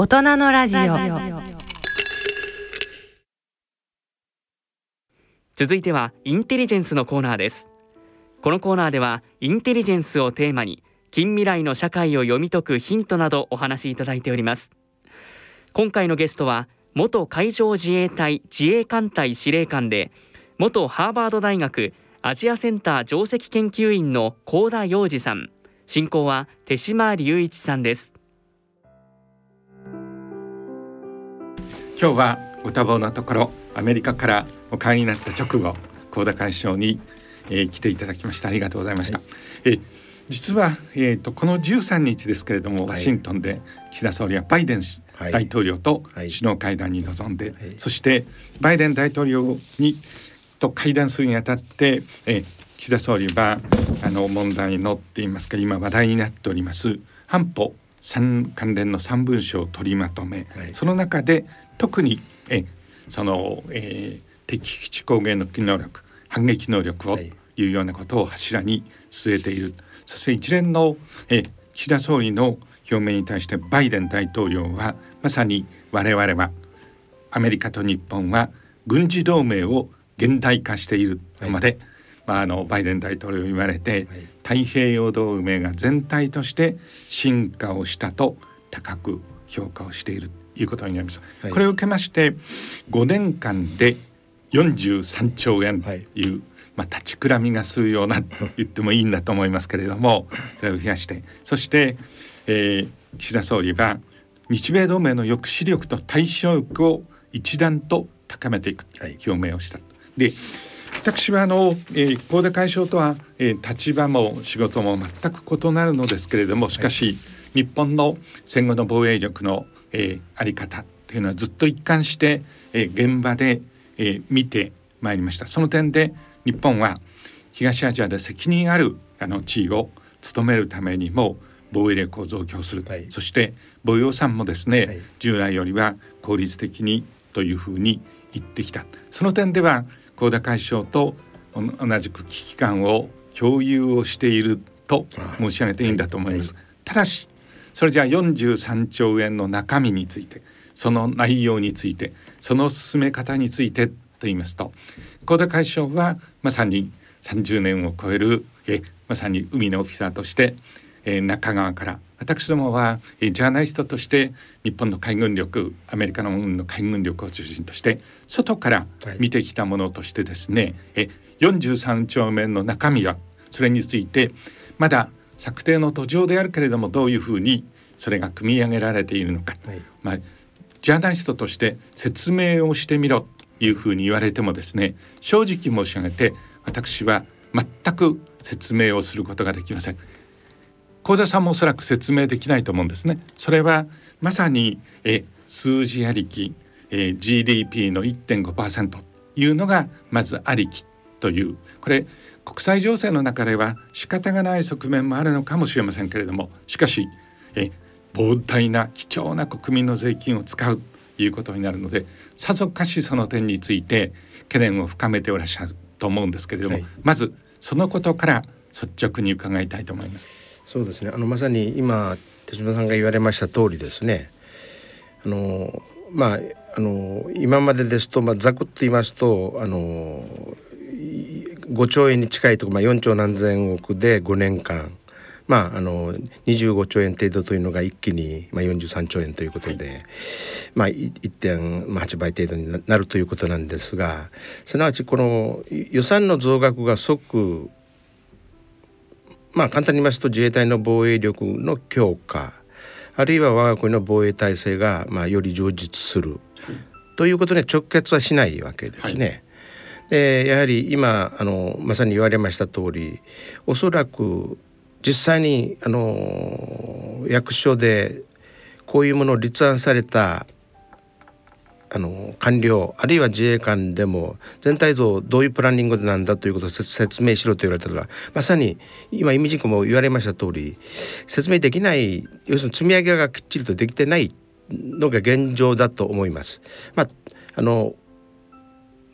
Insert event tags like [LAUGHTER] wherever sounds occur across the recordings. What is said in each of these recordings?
大人のラジオ。続いてはインテリジェンスのコーナーです。このコーナーではインテリジェンスをテーマに近未来の社会を読み解くヒントなどお話しいただいております。今回のゲストは元海上自衛隊自衛艦隊司令官で元ハーバード大学アジアセンター上席研究員の高田洋二さん。進行は手島隆一さんです。今日は歌坊のところアメリカからお帰りになった直後高田会長に、えー、来ていただきました。ありがとうございました、はい、え実は、えーと、この13日ですけれども、はい、ワシントンで岸田総理はバイデン大統領と首脳会談に臨んで、はい、そしてバイデン大統領にと会談するにあたって、えー、岸田総理はあの問題のっていいますか今話題になっております安保関連の3文書を取りまとめ、はい、その中で特にえその、えー、敵基地攻撃の機能力反撃能力をとい。うようなことを柱に据えている、そして一連のえ岸田総理の表明に対してバイデン大統領はまさに我々はアメリカと日本は軍事同盟を現代化しているとまで、はい、まあ、あのバイデン大統領言われて、はい、太平洋同盟が全体として進化をしたと高く評価をしているいうことになります。はい、これを受けまして5年間で43兆円という、まあ、立ちくらみがするような [LAUGHS] 言ってもいいんだと思いますけれどもそれを増やしてそして、えー、岸田総理は日米同盟の抑止力と対処力を一段と高めていく表明をした。はい、で私はあの、えー、高田会長とは、えー、立場も仕事も全く異なるのですけれどもしかし、はい、日本の戦後の防衛力のえー、あり方というのはずっと一貫して、えー、現場で、えー、見てまいりました。その点で日本は東アジアで責任あるあの地位を務めるためにも防衛力を増強する、はい、そして防衛予算もですね、はい、従来よりは効率的にというふうに言ってきた。その点では高田会長と同じく危機感を共有をしていると申し上げていいんだと思います。はい、ただしそれじゃあ43兆円の中身についてその内容についてその進め方についてと言いますと高田会長はまさに30年を超えるえまさに海のオフィサーとして、えー、中川から私どもは、えー、ジャーナリストとして日本の海軍力アメリカの軍の海軍力を中心として外から見てきたものとしてですね、はい、え43兆円の中身はそれについてまだ策定の途上であるけれどもどういうふうにそれが組み上げられているのか、はい、まあ、ジャーナリストとして説明をしてみろというふうに言われてもですね正直申し上げて私は全く説明をすることができません。幸田さんもおそらく説明できないと思うんですね。それはまさにえ数字ありき、え GDP の1.5%というのがまずありきというこれ国際情勢の中では仕方がない側面もあるのかもしれませんけれどもしかしえ膨大な貴重な国民の税金を使うということになるのでさぞかしその点について懸念を深めておらっしゃると思うんですけれども、はい、まずそのことから率直に伺いたいと思います。そうですね。あのまさに今手島さんが言われました通りですね。あのまああの今までですと、まあ、ざくっと言いますとあの5兆円に近いところ、まあ、4兆何千億で5年間。まあ、あの25兆円程度というのが一気に、まあ、43兆円ということで、はい、まあ、1.8倍程度になるということなんですがすなわちこの予算の増額が即まあ簡単に言いますと自衛隊の防衛力の強化あるいは我が国の防衛体制がまあより充実する、ということに直結はしないわけですね。はいでやはり今あのまさに言われました通りおそらく実際にあの役所でこういうものを立案されたあの官僚あるいは自衛官でも全体像どういうプランニングなんだということを説明しろと言われたらまさに今イミジンコも言われました通り説明できない要するに積み上げがきっちりとできてないのが現状だと思います。まああの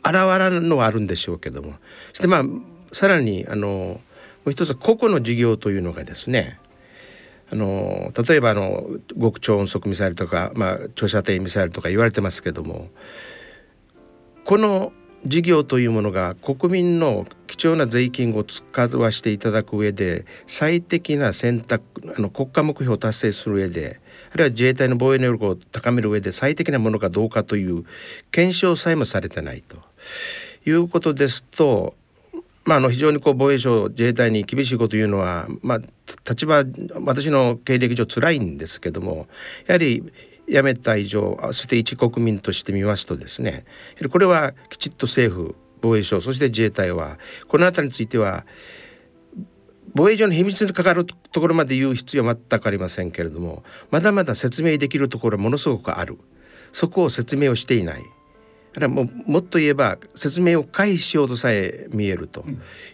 現れるのはあるんでしょうけども。そしてまあさらにあのもう一つは個々の事業というのがですねあの例えばあの極超音速ミサイルとか、まあ、長射程ミサイルとか言われてますけどもこの事業というものが国民の貴重な税金を使わしていただく上で最適な選択あの国家目標を達成する上であるいは自衛隊の防衛能力を高める上で最適なものかどうかという検証さえもされてないということですとまあ、あの非常にこう防衛省自衛隊に厳しいこと言うのは、まあ、立場私の経歴上辛いんですけどもやはり辞めた以上そして一国民として見ますとですねこれはきちっと政府防衛省そして自衛隊はこの辺りについては防衛上の秘密にかかるところまで言う必要は全くありませんけれどもまだまだ説明できるところはものすごくある。そこを説明をしていない。からももっと言えば説明を回避しようとさえ見えると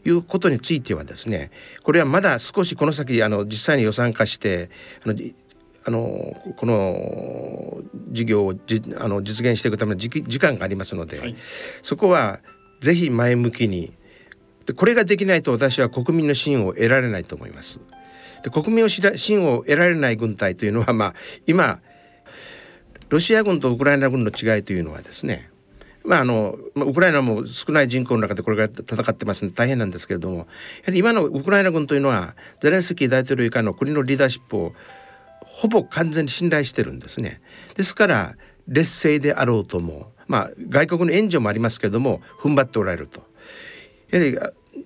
いうことについてはですねこれはまだ少しこの先あの実際に予算化してあのあのこの事業をじあの実現していくための時時間がありますので、はい、そこはぜひ前向きにでこれができないと私は国民の信を得られないと思います。で国民の信を得られない軍隊というのは、まあ、今ロシア軍とウクライナ軍の違いというのはですねまあ、あのウクライナも少ない人口の中でこれから戦ってますので大変なんですけれどもやはり今のウクライナ軍というのはゼレンスキー大統領以下の国のリーダーシップをほぼ完全に信頼してるんですね。ですから劣勢であろうとも、まあ、外国の援助もありますけれども踏ん張っておられると。やはり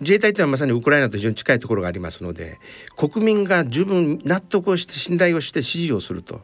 自衛隊というのはまさにウクライナと非常に近いところがありますので国民が十分納得をして信頼をして支持をすると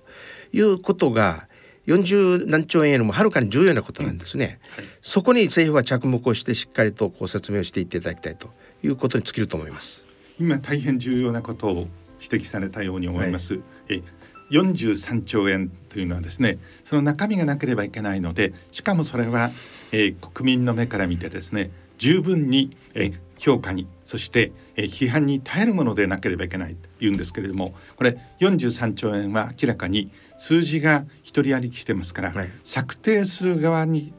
いうことが40何兆円よりもはるかに重要なことなんですね、うん。はい、そこに政府は着目をしてしっかりとこう説明をしていっていただきたいということに尽きると思います。今大変重要なことを指摘されたように思います、はい、え43兆円というのはですねその中身がなければいけないのでしかもそれは、えー、国民の目から見てですね十分に、えー、評価にそして、えー、批判に耐えるものでなければいけないというんですけれどもこれ43兆円は明らかに数字が一人歩きしてますから、はい、策定する側に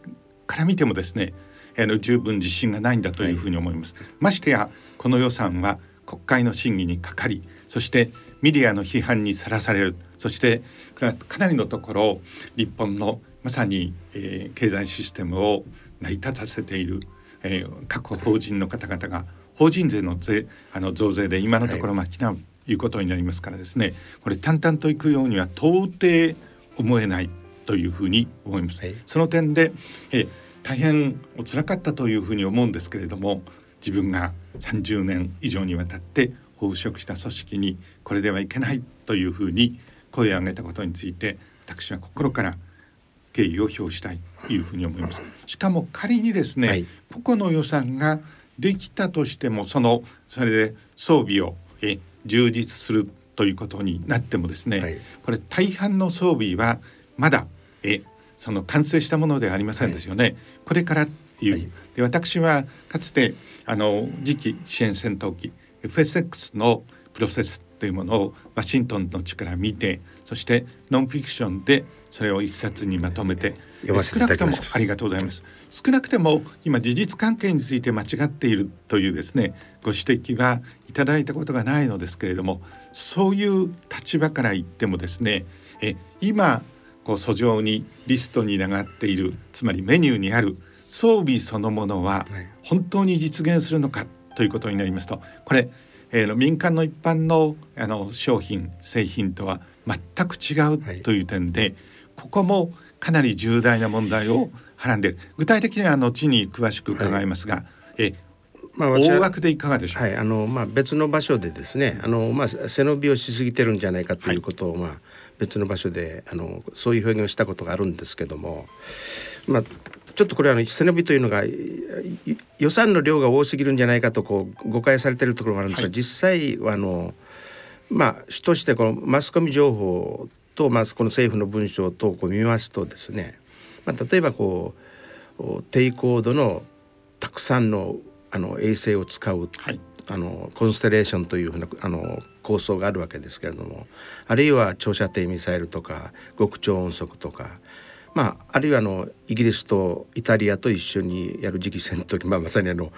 から見てもですねあの十分自信がないんだというふうに思います。はい、ましてやこの予算は国会の審議にかかりそしてメディアの批判にさらされるそしてかなりのところ日本のまさに、えー、経済システムを成り立たせている、えー、各法人の方々が法人税の税あの増税で今のところ巻きなということになりますからですね。これ淡々といくようには到底思えないというふうに思います。はい、その点で、え大変お辛かったというふうに思うんですけれども自分が30年以上にわたって奉職した組織にこれではいけないというふうに声を上げたことについて私は心から敬意を表したい。というふうに思います。しかも仮にですね、はい、個々の予算ができたとしてもそのそれで装備をえ充実するということになってもですね、はい、これ大半の装備はまだえその完成したものではありませんですよね。はい、これからいう、はい、で私はかつてあの次期支援戦闘機 FSX のプロセスというものをワシントンの地から見てそしてノンフィクションでそれを一冊にまとめて少なくともありがとうございます。少なくても今事実関係について間違っているというですねご指摘はいただいたことがないのですけれどもそういう立場から言ってもですねえ今こう訴状にリストに流っているつまりメニューにある装備そのものは本当に実現するのかということになりますとこれ、えー、民間の一般のあの商品製品とは全く違うという点で、はい、ここもかなり重大な問題をはらんでいる。具体的には後に詳しく伺いますが、はい、えまあ、大枠でいかがでしょう？はい、あのまあ別の場所でですねあの、まあ、背伸びをしすぎてるんじゃないかということを、はい、まあ、別の場所であのそういう表現をしたことがあるんですけども、まあ、ちょっとこれはあの背伸びというのが予算の量が多すぎるんじゃないかとこう誤解されているところがあるんですが、はい、実際はあのまあ主としてこのマスコミ情報と、まあ、この政府の文章等をこう見ますとですね、まあ、例えばこう低高度のたくさんのあの衛星を使う、はい、あのコンステレーションというふうなあの構想があるわけですけれどもあるいは長射程ミサイルとか極超音速とか、まあ、あるいはあのイギリスとイタリアと一緒にやる次期戦闘機、まあ、まさにあの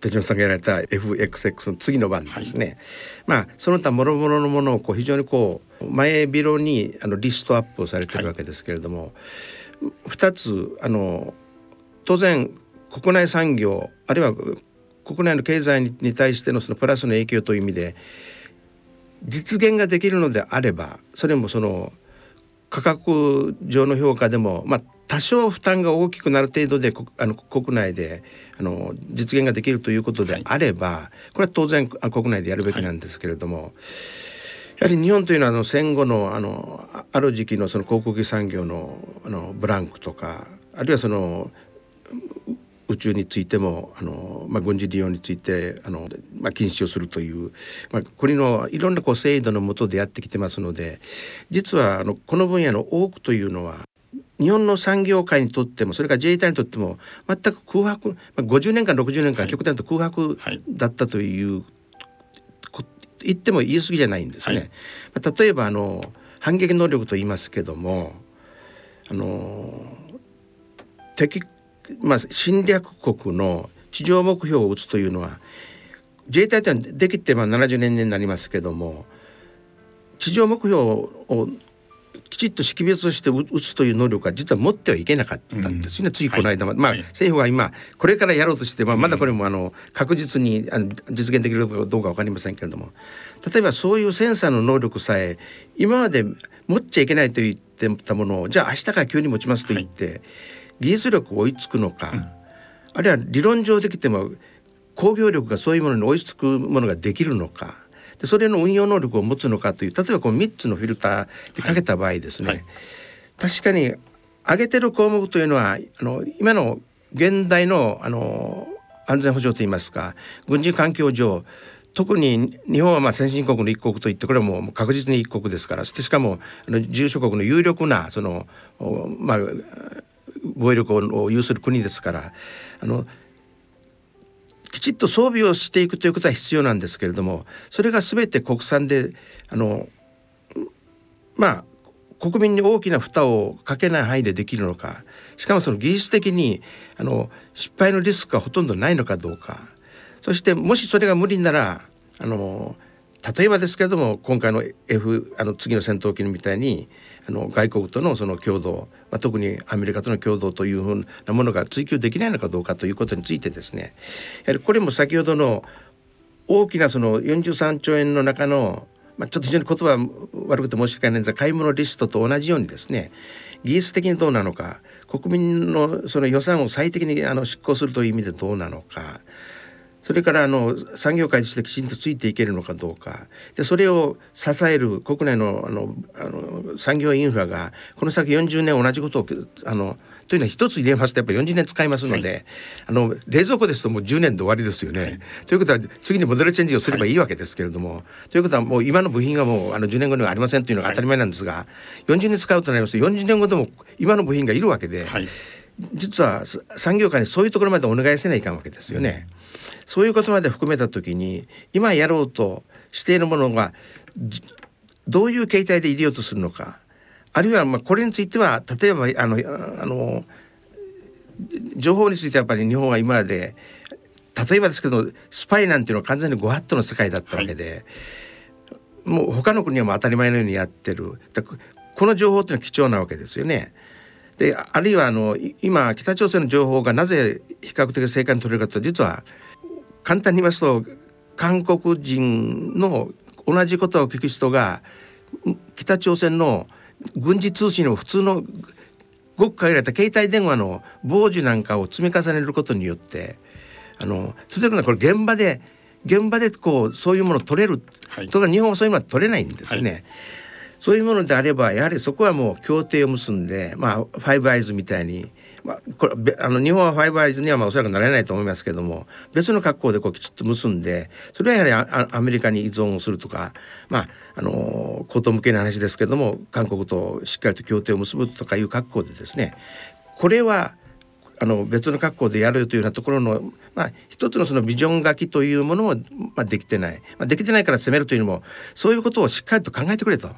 手島さんがやられた FXX の次の番ですね、はい、まあ、その他もろもろのものをこう非常にこう前広にあのリストアップをされてるわけですけれども、はい、2つあの当然国内産業あるいは国内の経済に対してのそのプラスの影響という意味で実現ができるのであればそれもその価格上の評価でも、まあ、多少負担が大きくなる程度であの国内であの実現ができるということであれば、はい、これは当然国内でやるべきなんですけれども、はい、やはり日本というのはあの戦後のあのある時期のその航空機産業のあのブランクとかあるいはその宇宙についてもあの、まあ、軍事利用についてあの、まあ、禁止をするという、まあ、国のいろんなこう制度の下でやってきてますので実はあのこの分野の多くというのは日本の産業界にとってもそれから自衛隊にとっても全く空白、まあ、50年間60年間極端と空白だったという、はい、言っても言い過ぎじゃないんですね。はい、まあ、例えばあの反撃能力と言いますけどもあの敵まあ、侵略国の地上目標を撃つというのは自衛隊というのはできてまあ70年になりますけども地上目標をきちっと識別して撃つという能力は実は持ってはいけなかったんですね、うん、ついこの間まで、はい、まあ、政府は今これからやろうとして、まあ、まだこれもあの確実にあの実現できるかどうか分かりませんけれども例えばそういうセンサーの能力さえ今まで持っちゃいけないと言ってたものをじゃあ明日から急に持ちますと言って、はい技術力追いつくのか、うん、あるいは理論上できても工業力がそういうものに追いつくものができるのか。でそれの運用能力を持つのかという例えばこの3つのフィルターにかけた場合ですね、はい。はい、確かに上げてる項目というのはあの今の現代のあの安全保障といいますか軍事環境上特に日本はまあ先進国の一国といってこれはもう確実に一国ですからしかもあの重諸国の有力なそのまあ防衛力を有する国ですからあのきちっと装備をしていくということは必要なんですけれどもそれが全て国産であのまあ国民に大きな負担をかけない範囲でできるのかしかもその技術的にあの失敗のリスクがほとんどないのかどうか。そしてもしそれが無理ならあの例えばですけれども今回の F あの次の戦闘機みたいにあの外国とのその共同、まあ、特にアメリカとの共同というふうなものが追求できないのかどうかということについてですねやはりこれも先ほどの大きなその43兆円の中の、まあ、ちょっと非常に言葉悪くて申し訳ないんですが買い物リストと同じようにですね技術的にどうなのか国民のその予算を最適にあの執行するという意味でどうなのかそれからあの産業界としてきちんとついていけるのかどうか。でそれを支える国内のあのあの産業インフラがこの先40年同じことをあのというのは一つ入れますとやっぱり40年使いますので、はい、あの冷蔵庫ですともう10年で終わりですよね。はい、ということは次にモデルチェンジをすればいいわけですけれども、はい、ということはもう今の部品がもうあの10年後にはありませんというのが当たり前なんですが、はい、40年使うとなりますと40年後でも今の部品がいるわけで、実は産業界にそういうところまでお願いせないかんわけですよね。うんそういうことまで含めた時に今やろうとしているものがどういう形態で入れようとするのかあるいはまあこれについては例えばあのあの情報についてはやっぱり日本は今まで例えばですけどスパイなんていうのは完全にご法度の世界だったわけで、はい、もう他の国はもう当たり前のようにやってるこの情報っていうのは貴重なわけですよね。であるいはあの今北朝鮮の情報がなぜ比較的正確に取れるかと実は簡単に言いますと韓国人の同じことを聞く人が北朝鮮の軍事通信の普通のごく限られた携帯電話の傍受なんかを積み重ねることによってあのそれでこれ現場で現場でこうそういうものを取れる、はい、とか日本はそういうものは取れないんですね。はい、そういうものであればやはりそこはもう協定を結んでまあファイブアイズみたいにまあ、これあの日本はファイブアイズにはまあおそらくなれないと思いますけども別の格好でこうきちっと結んでそれはやはりアメリカに依存をするとかまああのこと向けの話ですけども韓国としっかりと協定を結ぶとかいう格好でですねこれはあの別の格好でやるというようなところの、まあ、一つのそのビジョン書きというものも、まあ、できてない、まあ、できてないから攻めるというのもそういうことをしっかりと考えてくれと。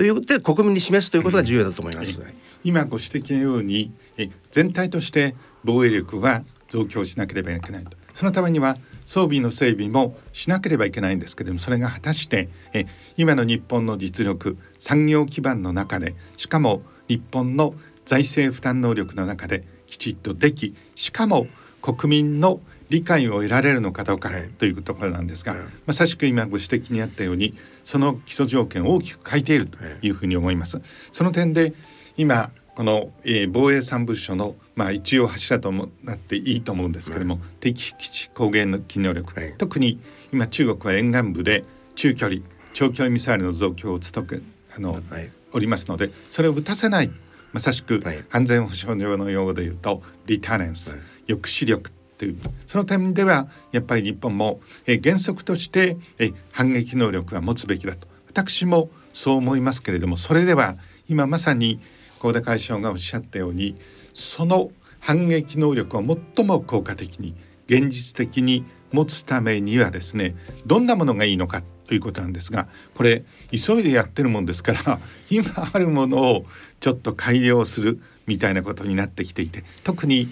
ということで国民に示すということが重要だと思います。うんはい、今ご指摘のようにえ全体として防衛力は増強しなければいけないと。そのためには装備の整備もしなければいけないんですけれどもそれが果たしてえ今の日本の実力産業基盤の中でしかも日本の財政負担能力の中できちっとできしかも国民の理解を得られるのかどうかというところなんですが、まさしく今ご指摘にあったようにその基礎条件を大きく変えているとい。うふうに思います。その点で今この、えー、防衛三部署のまあ一応柱となっていいと思うんですけれども、はい、敵基地攻撃の機能力、はい、特に今中国は沿岸部で中距離長距離ミサイルの増強を努めあの、はい、おりますのでそれを打たせないまさしく安全保障上の用語で言うとリターネンス、抑止力というその点ではやっぱり日本も、え原則として、え反撃能力は持つべきだと私もそう思いますけれどもそれでは今まさに高田会長がおっしゃったようにその反撃能力を最も効果的に現実的に持つためにはですねどんなものがいいのかということなんですがこれ急いでやってるもんですから今あるものをちょっと改良するみたいなことになってきていて特に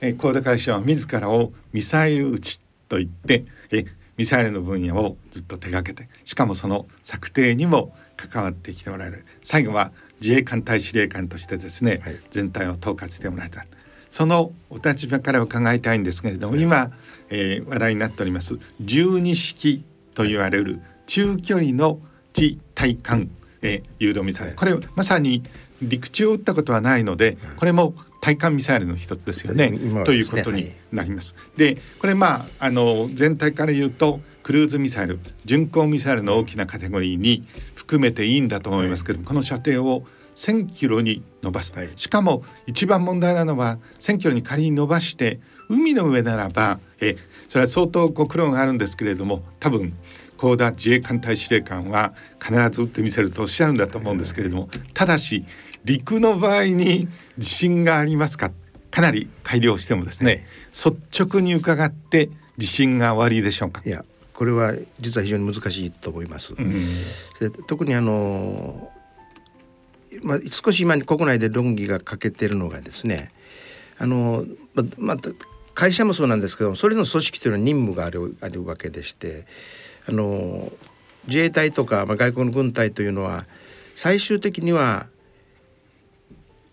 え高田会社は自らをミサイル撃ちと言ってえミサイルの分野をずっと手がけてしかもその策定にも関わってきてもらえる。最後は自衛艦隊司令官としてですね、はい、全体を統括してもらえた。そのお立場から伺いたいんですけれども、今、えー、話題になっております12式と言われる中距離の地対艦、えー、誘導ミサイル、これまさに陸地を撃ったことはないので、これも対艦ミサイルの一つですよね。ねということになります。でこれまああの全体から言うとクルーズミサイル巡航ミサイルの大きなカテゴリーに含めていいんだと思いますけども、この射程を1,000キロに伸ばす、はい、しかも一番問題なのは1,000キロに仮に伸ばして海の上ならばえそれは相当ご苦労があるんですけれども多分高田自衛艦隊司令官は必ず撃ってみせるとおっしゃるんだと思うんですけれどもただし陸の場合に自信がありますか？かなり改良してもですね、率直に伺って自信がおありでしょうか？いやこれは実は非常に難しいと思います。うん、特にあのまあ、少し今国内で論議が欠けているのがですねあのまた会社もそうなんですけどそれの組織というのは任務があるあるわけでしてあの自衛隊とか、まあ、外国の軍隊というのは最終的には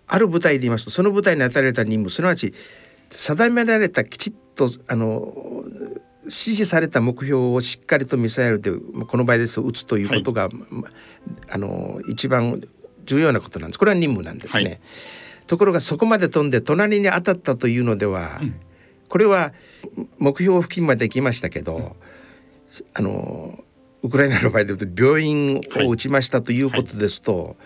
ある部隊で言いますとその部隊に与えられた任務すなわち定められたきちっとあの指示された目標をしっかりとミサイルでこの場合ですと撃つということが、はい、あの一番重要なことなんです。これは任務なんですね、はい、ところがそこまで飛んで隣に当たったというのでは、うん、これは目標付近まで行きましたけど、うん、あのウクライナの場合で言うと病院を撃ちましたということですと、はいはい、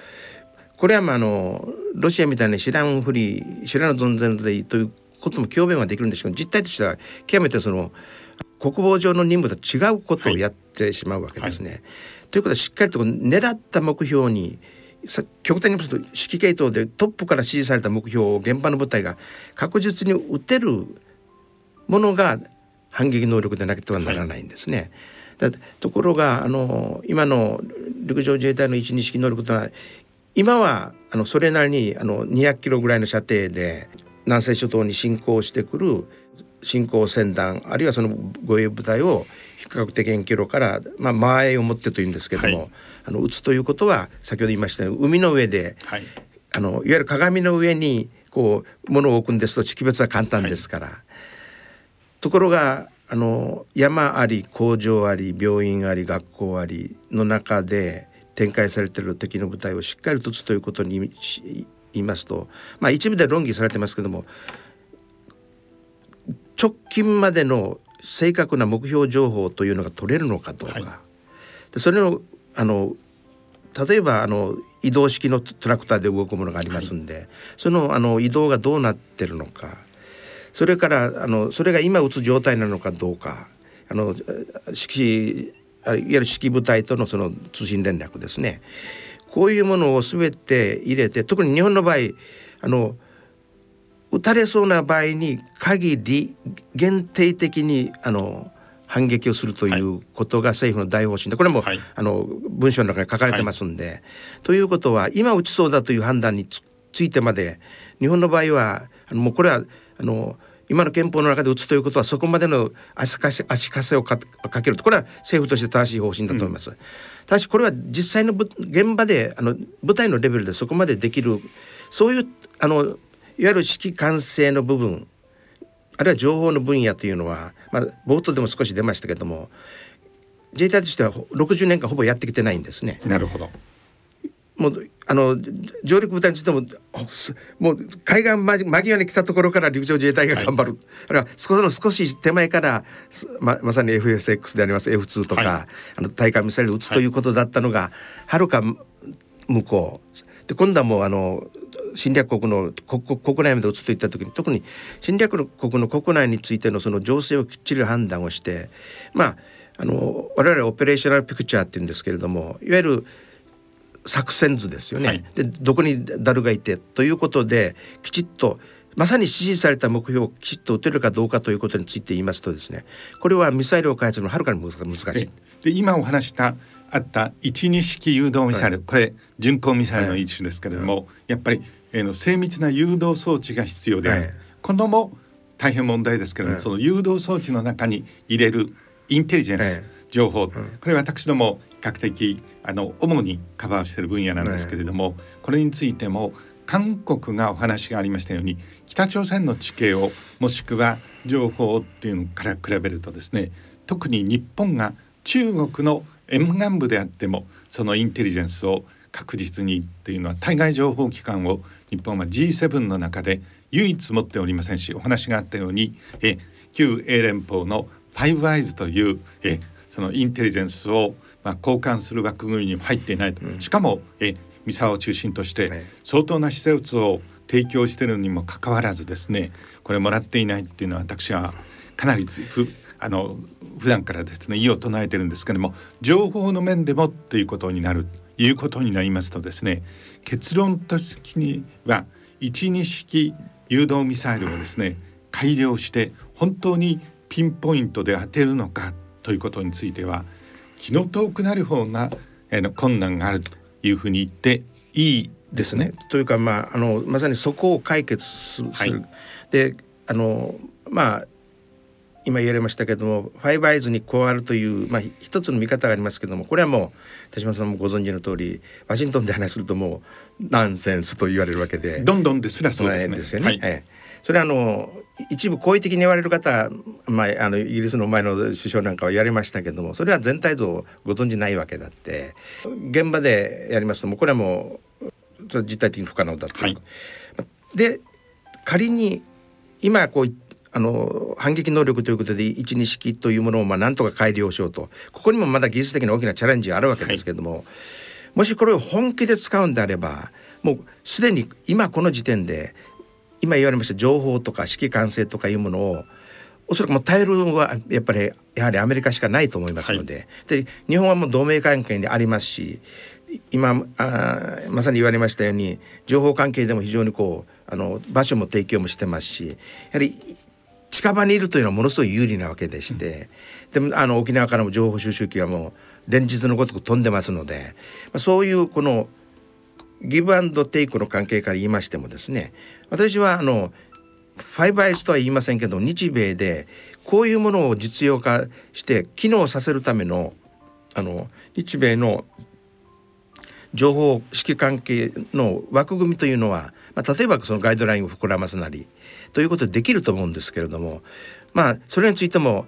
これはまああのロシアみたいに知らんふり知らぬ存在でいいということも強弁はできるんですけど実態としては極めてその国防上の任務と違うことをやってしまうわけですね。ということはしっかりと狙った目標に極端に言いますと指揮系統でトップから指示された目標を現場の部隊が確実に撃てるものが反撃能力でなくてはならないんですね。はい、ところがあの今の陸上自衛隊の一二式能力というのは今はあのそれなりにあの200キロぐらいの射程で南西諸島に侵攻してくる進行船団あるいはその護衛部隊を比較的遠距離から、まあ、間合いを持ってというんですけども、はい、あの撃つということは先ほど言いましたように海の上で、はい、あのいわゆる鏡の上にこう物を置くんですと識別は簡単ですから、はい、ところがあの山あり工場あり病院あり学校ありの中で展開されている敵の部隊をしっかりと撃つということに言いますと、まあ、一部で論議されてますけども直近までの正確な目標情報というのが取れるのかどうか、はい、でそれのあの例えばあの移動式のトラクターで動くものがありますんで、はい、そのあの移動がどうなってるのか。それからあのそれが今撃つ状態なのかどうか。あの指揮いわゆる指揮部隊とのその通信連絡ですね。こういうものを全て入れて特に日本の場合あの撃たれそうな場合に限り限定的にあの反撃をするということが政府の大方針でこれも、はい。あの文書の中に書かれてますんで、ということは今打ちそうだという判断につついてまで日本の場合はあのもうこれはあの今の憲法の中で打つということはそこまでの足かせ足かせをかかけるとこれは政府として正しい方針だと思います。ただしこれは実際のぶ現場であの舞台のレベルでそこまでできるそういうあのいわゆる指揮管制の部分あるいは情報の分野というのは、まあ、冒頭でも少し出ましたけども自衛隊としてはほ60年間ほぼやってきてないんですね。なるほど。もうあの上陸部隊についてもすもう海岸間間際に来たところから陸上自衛隊が頑張る、あるいは少しの少し手前からすままさに FSX であります F2 とか、はい。あの対艦ミサイルを撃つということだったのが、はるか向こう。で今度はもうあの侵略国の国国国内まで撃つといった時に特に侵略国の国内についてのその情勢をきっちり判断をしてまああの我々はオペレーショナルピクチャーっていうんですけれどもいわゆる作戦図ですよね。はい。でどこにダルがいてということできちっとまさに指示された目標をきちっと撃てるかどうかということについて言いますとですねこれはミサイルを開発のははるかに難難しえい。で今お話したあった12式誘導ミサイル、これ巡航ミサイルの一種ですけれども、やっぱり、えーの精密な誘導装置が必要である、はい。このも大変問題ですけれども、はい。その誘導装置の中に入れるインテリジェンス、はい。情報、これ私ども比較的あの主にカバーしている分野なんですけれども、これについても韓国がお話がありましたように北朝鮮の地形をもしくは情報っていうのから比べるとですね特に日本が中国の沿岸部であってもそのインテリジェンスを確実にっていうのは対外情報機関を日本は G7 の中で唯一持っておりませんしお話があったようにえ旧英連邦のファイブアイズというえそのインテリジェンスを、まあ、交換する枠組みにも入っていないと、しかもえ三沢を中心としてはい相当な施設を提供しているにもかかわらずですねこれもらっていないっていうのは私はかなりつふあの普段からですね異を唱えてるんですけれども情報の面でもっていうことになるいうことになりますとですね結論としてには12式誘導ミサイルをですね改良して本当にピンポイントで当てるのかということについては気の遠くなる方が、えーの困難があるというふうに言っていいですね。というかまああのまさにそこを解決すする、はいであのまあ今言われましたけどもファイブアイズに加わるという、まあ、ひ一つの見方がありますけどもこれはもう手島さんもご存知の通りワシントンで話するともうナンセンスと言われるわけで。ロンドンですらそうですね。ですよね。はいええそれはあの一部好意的に言われる方、まあ、あのイギリスの前の首相なんかは言われましたけどもそれは全体像をご存じないわけだって。現場でやりますともうこれはもう実体的に不可能だという、はい。で仮に今こういあの反撃能力ということで12式というものをまあなんとか改良しようと。ここにもまだ技術的な大きなチャレンジがあるわけですけども、もしこれを本気で使うんであればもうすでに今この時点で今言われました情報とか指揮管制とかいうものをおそらくもう頼るはやっぱりやはりアメリカしかないと思いますので,、で日本はもう同盟関係にありますし今あーまさに言われましたように情報関係でも非常にこうあの場所も提供もしてますしやはり近場にいるというのはものすごい有利なわけでして、でもあの沖縄からも情報収集機はもう連日のごとく飛んでますので、まあ、そういうこのギブアンドテイクの関係から言いましてもですね私はあのファイブアイズとは言いませんけど日米でこういうものを実用化して機能させるためのあの日米の情報指揮関係の枠組みというのは、まあ、例えばそのガイドラインを膨らますなりということでできると思うんですけれどもまあそれについても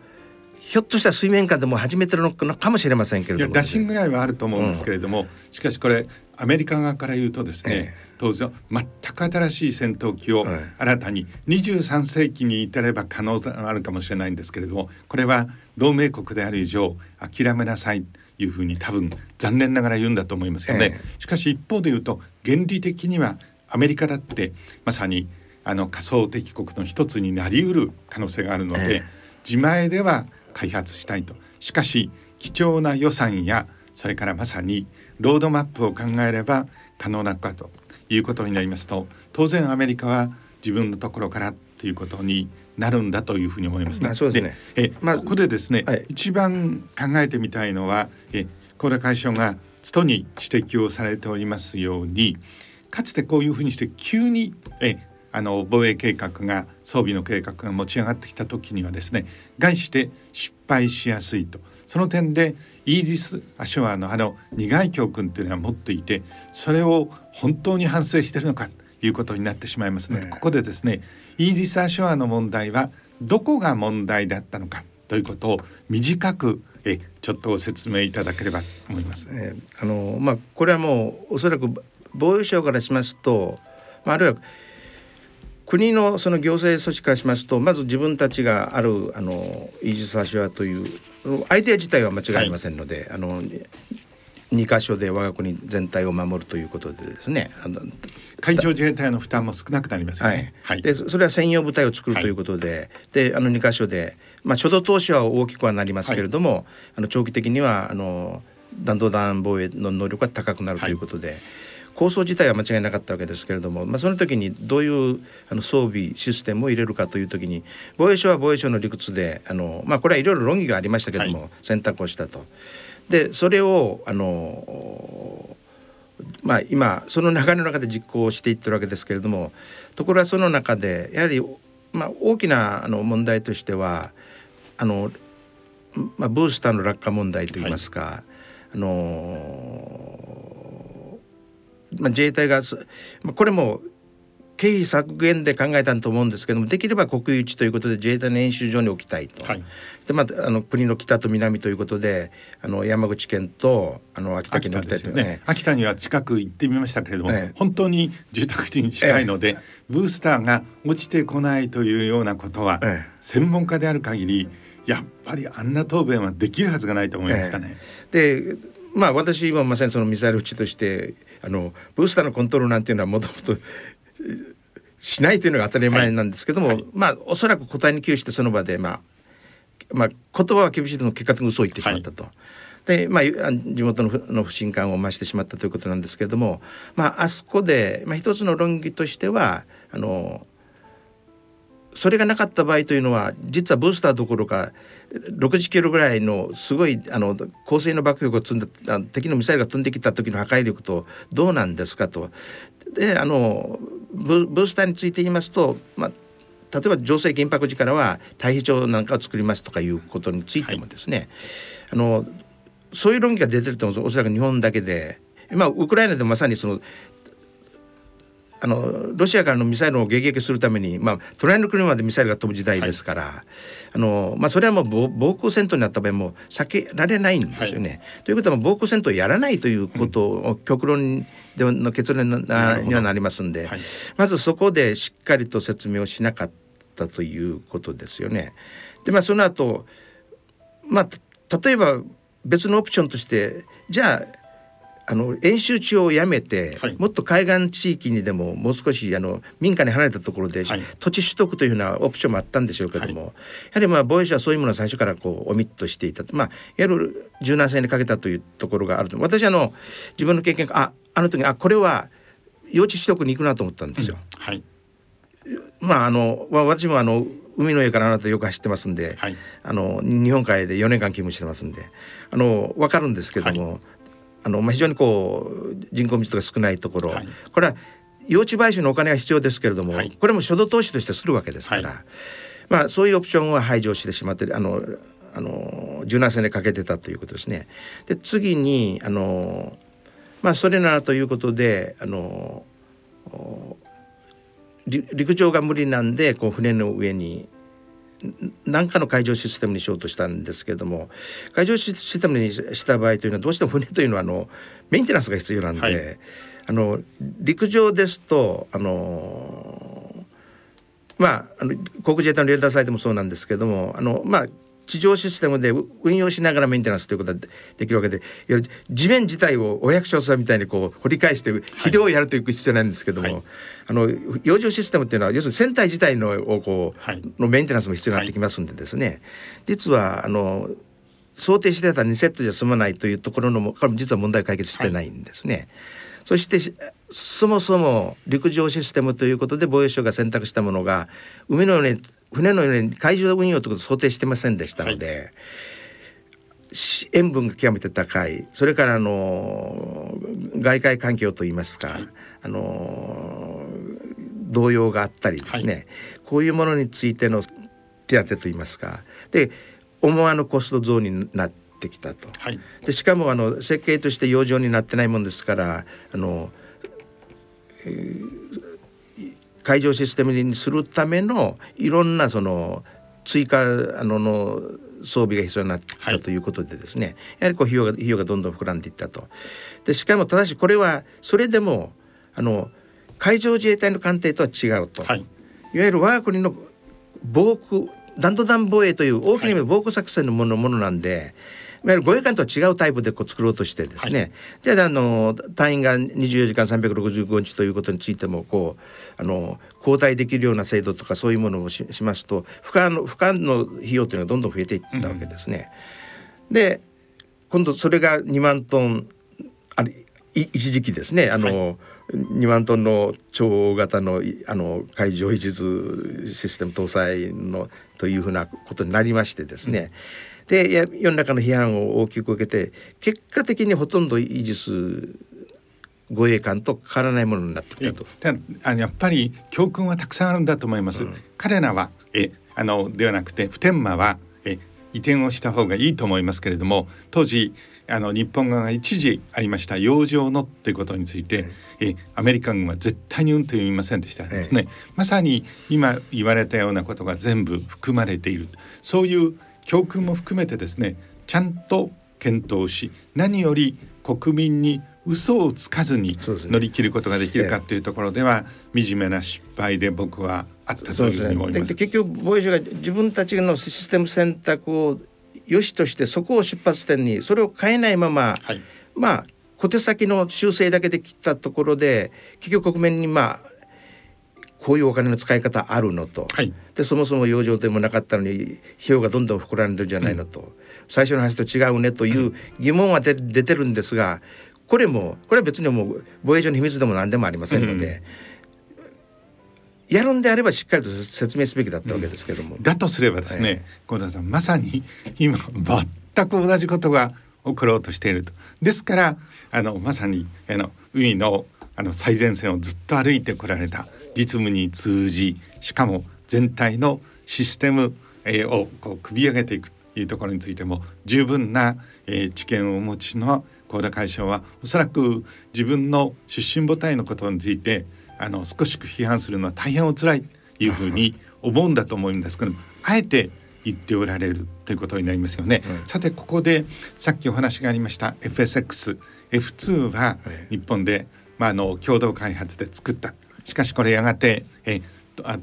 ひょっとしたら水面下でも始めてるのかもしれませんけれども、いや打診ぐらいはあると思うんですけれども、しかしこれアメリカ側から言うとですね、え当然全く新しい戦闘機をはい。新たに23世紀に至れば可能があるかもしれないんですけれどもこれは同盟国である以上諦めなさいというふうに多分残念ながら言うんだと思いますよね。え。しかし一方で言うと原理的にはアメリカだってまさにあの仮想敵国の一つになりうる可能性があるので、ええ。自前では開発したいと。しかし貴重な予算やそれからまさにロードマップを考えれば可能なのかということになりますと当然アメリカは自分のところからってっていうことになるんだというふうに思いますね。まあ、そうですね。え、まあ、ここでですね、はい、一番考えてみたいのは、え、高田会長が都に指摘をされておりますように、かつてこういうふうにして急にえあの防衛計画が装備の計画が持ち上がってきた時にはですね概して失敗しやすいとその点でイージス・アショアのあの苦い教訓というのは持っていてそれを本当に反省しているのかということになってしまいますので、ね、ここでですねイージス・アショアの問題はどこが問題だったのかということを短くえちょっとご説明いただければと思います。えあのまあこれはもうおそらく防衛省からしますと、まあ、あるいは国のその行政措置からしますとまず自分たちがあるあのイージス・アショアというアイデア自体は間違いありませんので、はい、あの2箇所で我が国全体を守るということでですねあの海上自衛隊の負担も少なくなりますよね。はい、でそれは専用部隊を作るということで、はい、であの2箇所で、まあ、初動投資は大きくはなりますけれども、はい、あの長期的にはあの弾道弾防衛の能力が高くなるということで。構想自体は間違いなかったわけですけれども、まあ、その時にどういうあの装備システムを入れるかという時に防衛省は防衛省の理屈であの、まあ、これはいろいろ論議がありましたけれども、はい、選択をしたと。でそれをあのまあ、今その流れの中で実行していってるわけですけれどもところがその中でやはり、まあ、大きなあの問題としてはあの、まあ、ブースターの落下問題といいますか、はい、あのまあ、自衛隊が、まあ、これも経費削減で考えたと思うんですけどもできれば国有地ということで自衛隊の演習場に置きたいと、はい、でまあ、あの国の北と南ということであの山口県とあの秋田県に置きたいと。ね、秋田には近く行ってみましたけれども、ええ、本当に住宅地に近いので、え、ブースターが落ちてこないというようなことは、専門家である限りやっぱりあんな答弁はできるはずがないと思いましたね。でまあ私もまさにそのミサイル基地としてあのブースターのコントロールなんていうのはもともとしないというのが当たり前なんですけども、はい、まあおそらく答えに窮してその場でまあまあ言葉は厳しいとの結果的に嘘を言ってしまったと。はいでまあ、地元の不信感を増してしまったということなんですけれども、まあ、あそこで、まあ、一つの論議としてはあのそれがなかった場合というのは実はブースターどころか60キロぐらいのすごいあの高性能爆撃を積んだ敵のミサイルが飛んできた時の破壊力とどうなんですかと。であのブブースターについて言いますと、まあ、例えば情勢緊迫時からは対比帳なんかを作りますとかいうことについてもですね、はい、あのそういう論議が出てると思うんですおそらく日本だけで。まあ、ウクライナでまさにそのあのロシアからのミサイルを迎撃するために、まあ、隣の国までミサイルが飛ぶ時代ですから、はい、あのまあ、それはもう防空戦闘になった場合も避けられないんですよね。はい、ということは防空戦闘をやらないということを、極論での結論にはなりますんで、はい、まずそこでしっかりと説明をしなかったということですよね。でまあその後まあ例えば別のオプションとしてじゃああの演習地をやめて、はい、もっと海岸地域にでももう少しあの民家に離れたところで、はい、土地取得というようなオプションもあったんでしょうけども、はい、やはりまあ防衛省はそういうものを最初からこうオミットしていた。まあいわゆる柔軟性にかけたというところがあると。私あの自分の経験ああの時あこれは用地取得に行くなと思ったんですよ。うん、はい、まああの私もあの海の上からあなたよく走ってますんで、はい、あの日本海で4年間勤務してますんであの分かるんですけども、はい、あの、まあ、非常にこう人口密度が少ないところ、はい、これは用地買収のお金は必要ですけれども、はい、これも初動投資としてするわけですから、はい、まあ、そういうオプションは排除してしまってあのあの柔軟性でかけてたということですね。で次にあの、まあ、それならということであの陸上が無理なんでこう船の上に何かの海上システムにしようとしたんですけれども海上システムにした場合というのはどうしても船というのはあのメンテナンスが必要なんで、はい、あの陸上ですとあのまああの航空自衛隊のレーダーサイトもそうなんですけどもあのまあ地上システムで運用しながらメンテナンスということができるわけで地面自体をお役所さんみたいにこう掘り返して肥料をやるという必要なんですけども、はい、あの養生システムっていうのは要するに船体自体のをこう、はい、のメンテナンスも必要になってきますんでですね、はい、実はあの想定してた2セットじゃ済まないというところのも実は問題解決してないんですね。そしてそもそも陸上システムということで防衛省が選択したものが海のように船のように海上運用ということを想定してませんでしたので、はい。塩分が極めて高い。それからあの外界環境といいますか、はい、あの動揺があったりですね、はい、こういうものについての手当といいますか。で思わぬコスト増になってきたと、はい、でしかもあの設計として養生になってないもんですからあの、えー、海上システムにするためのいろんなその追加あのの装備が必要になったということでですね、はい、やはりこう費用が費用がどんどん膨らんでいったと。でしかもただしこれはそれでもあの海上自衛隊の艦艇とは違うと、はい、いわゆる我が国の防空弾道弾防衛という大きな意味で防空作戦のもの,、ものなんで。いわゆる護衛艦とは違うタイプでこう作ろうとしてですね、はい、あの隊員が24時間365日ということについてもこうあの交代できるような制度とかそういうものをししますと負荷の負荷の費用というのがどんどん増えていったわけですね。うん、で今度それが2万トンあれ一時期ですね。あの、はい。2万トンの超大型のあの海上維持図システム搭載のというふうなことになりましてですね、うん、で世の中の批判を大きく受けて結果的にほとんど維持数護衛艦と変わらないものになってきたと。あのやっぱり教訓はたくさんあるんだと思います。うん、彼らはえあのではなくて普天間はえ移転をした方がいいと思いますけれども当時あの日本側が一時ありました洋上のということについて、えアメリカ軍は絶対に運転を見ませんでした。ですね、まさに今言われたようなことが全部含まれている。そういう教訓も含めてですねちゃんと検討し何より国民に嘘をつかずに乗り切ることができるかというところでは、惨めな失敗で僕はあったというふうに思います。結局防衛省が自分たちのシステム選択を良しとしてそこを出発点にそれを変えないまま、はい、まあ小手先の修正だけで切ったところで結局国民にまあこういうお金の使い方あるのと、はい、でそもそも養生でもなかったのに費用がどんどん膨らんでるんじゃないのと、うん、最初の話と違うねという疑問は出てるんですがこれもこれは別にもう防衛上の秘密でも何でもありませんので。うん、やるんであればしっかりと説明すべきだったわけですけども。うん、だとすればですね、はい、田さんまさに今全く同じことが起ころうとしていると。ですからあのまさにあの海のあの最前線をずっと歩いてこられた実務に通じしかも全体のシステム、えー、をこう組み上げていくというところについても十分な、えー、知見をお持ちの高田会長はおそらく自分の出身母体のことについてあの少し批判するのは大変お辛いというふうに思うんだと思うんですけどあえて言っておられるということになりますよね。うん、さてここでさっきお話がありました FSX F2 は日本で、まあ、あの共同開発で作ったしかしこれやがてえ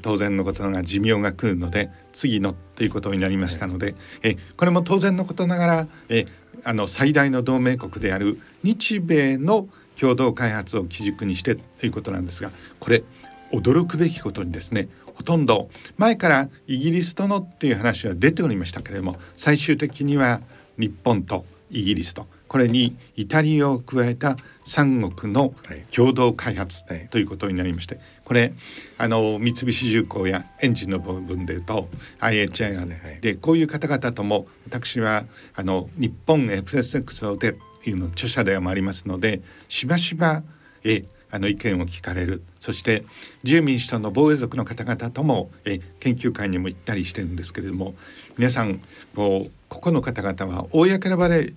当然のことながら寿命が来るので次のということになりましたので、えこれも当然のことながらえあの最大の同盟国である日米の共同開発を基軸にしてということなんですがこれ驚くべきことにですねほとんど前からイギリスとのっていう話は出ておりましたけれども最終的には日本とイギリスとこれにイタリアを加えた三国の共同開発ということになりまして、これあの三菱重工やエンジンの部分でいうと IHI がね、でこういう方々とも私はあの日本 FSX をでいうの著者でもありますのでしばしばえあの意見を聞かれる。そして自由民主党の防衛族の方々ともえ研究会にも行ったりしてるんですけれども皆さんこうここの方々は公の場で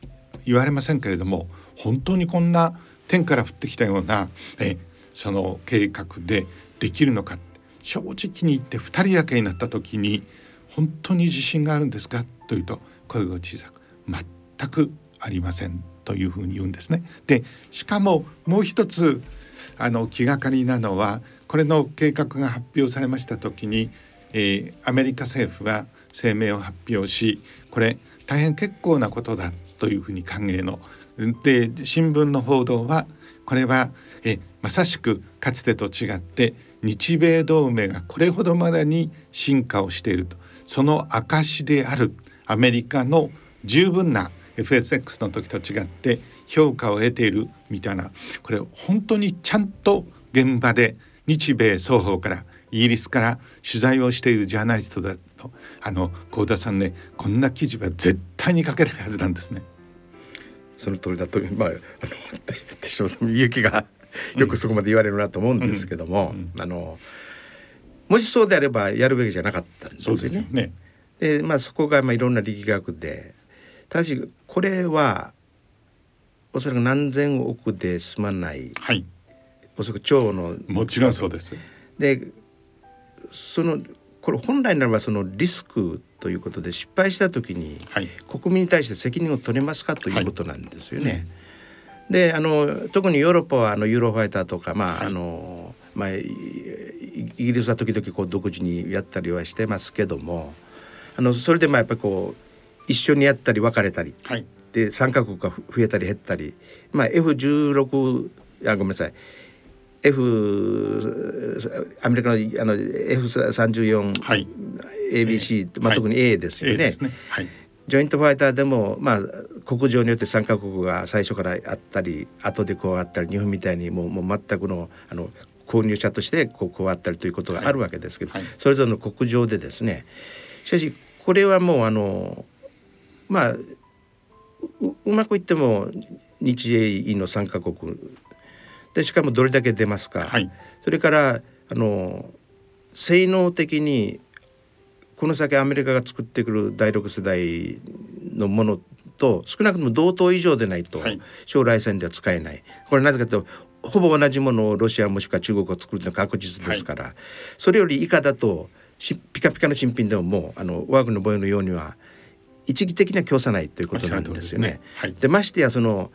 言われませんけれども本当にこんな天から降ってきたようなえその計画でできるのか正直に言って2人だけになった時に本当に自信があるんですか？というと声が小さく全くありませんというふうに言うんですね。でしかももう一つあの気がかりなのはこれの計画が発表されました時に、えー、アメリカ政府は声明を発表しこれ大変結構なことだというふうに歓迎の。で新聞の報道はこれはえまさしくかつてと違って日米同盟がこれほどまでに進化をしていると。その証であるアメリカの十分な FSX の時と違って評価を得ているみたいな。これ本当にちゃんと現場で日米双方からイギリスから取材をしているジャーナリストだとあの幸田さんねこんな記事は絶対に書けないはずなんですね。その通りだとまああの [LAUGHS] 手嶋さん勇気がよくそこまで言われるなと思うんですけども、あのもしそうであればやるべきじゃなかったんですよね。そね。でまあそこがまあいろんな力学でただしこれはおそらく何千億で済まない、はい、おそらく超のもちろんそうです。でそのこれ本来ならばそのリスクということで失敗した時に国民に対して責任を取れますかということなんですよね。はい。うんであの特にヨーロッパはあのユーロファイターとか、まあ、はい、あのまあ、イギリスは時々こう独自にやったりはしてますけどもあのそれでもやっぱりこう一緒にやったり別れたり、はい、で3か国が増えたり減ったり、まあ、F16 あごめんなさい F アメリカのあの F34、はい、ABC、まあ、特に A ですよね。ね。はい。ジョイントファイターでも、まあ、国情によって3か国が最初からあったり後で加わったり日本みたいにもうもう全くのあの購入者としてこう加わったりということがあるわけですけど、はい。はい、それぞれの国情でですね。しかしこれはもうあのまあうまくいっても日英印の3か国でしかもどれだけ出ますか、はい、それからあの性能的にこの先アメリカが作ってくる第6世代のものと少なくとも同等以上でないと将来戦では使えない、はい、これなぜかというとほぼ同じものをロシアもしくは中国が作るのは確実ですから、はい、それより以下だとピカピカの新品でももうあの我が国の防衛のようには一義的には供さないということなんですよね。で、ね。はい、ましてやその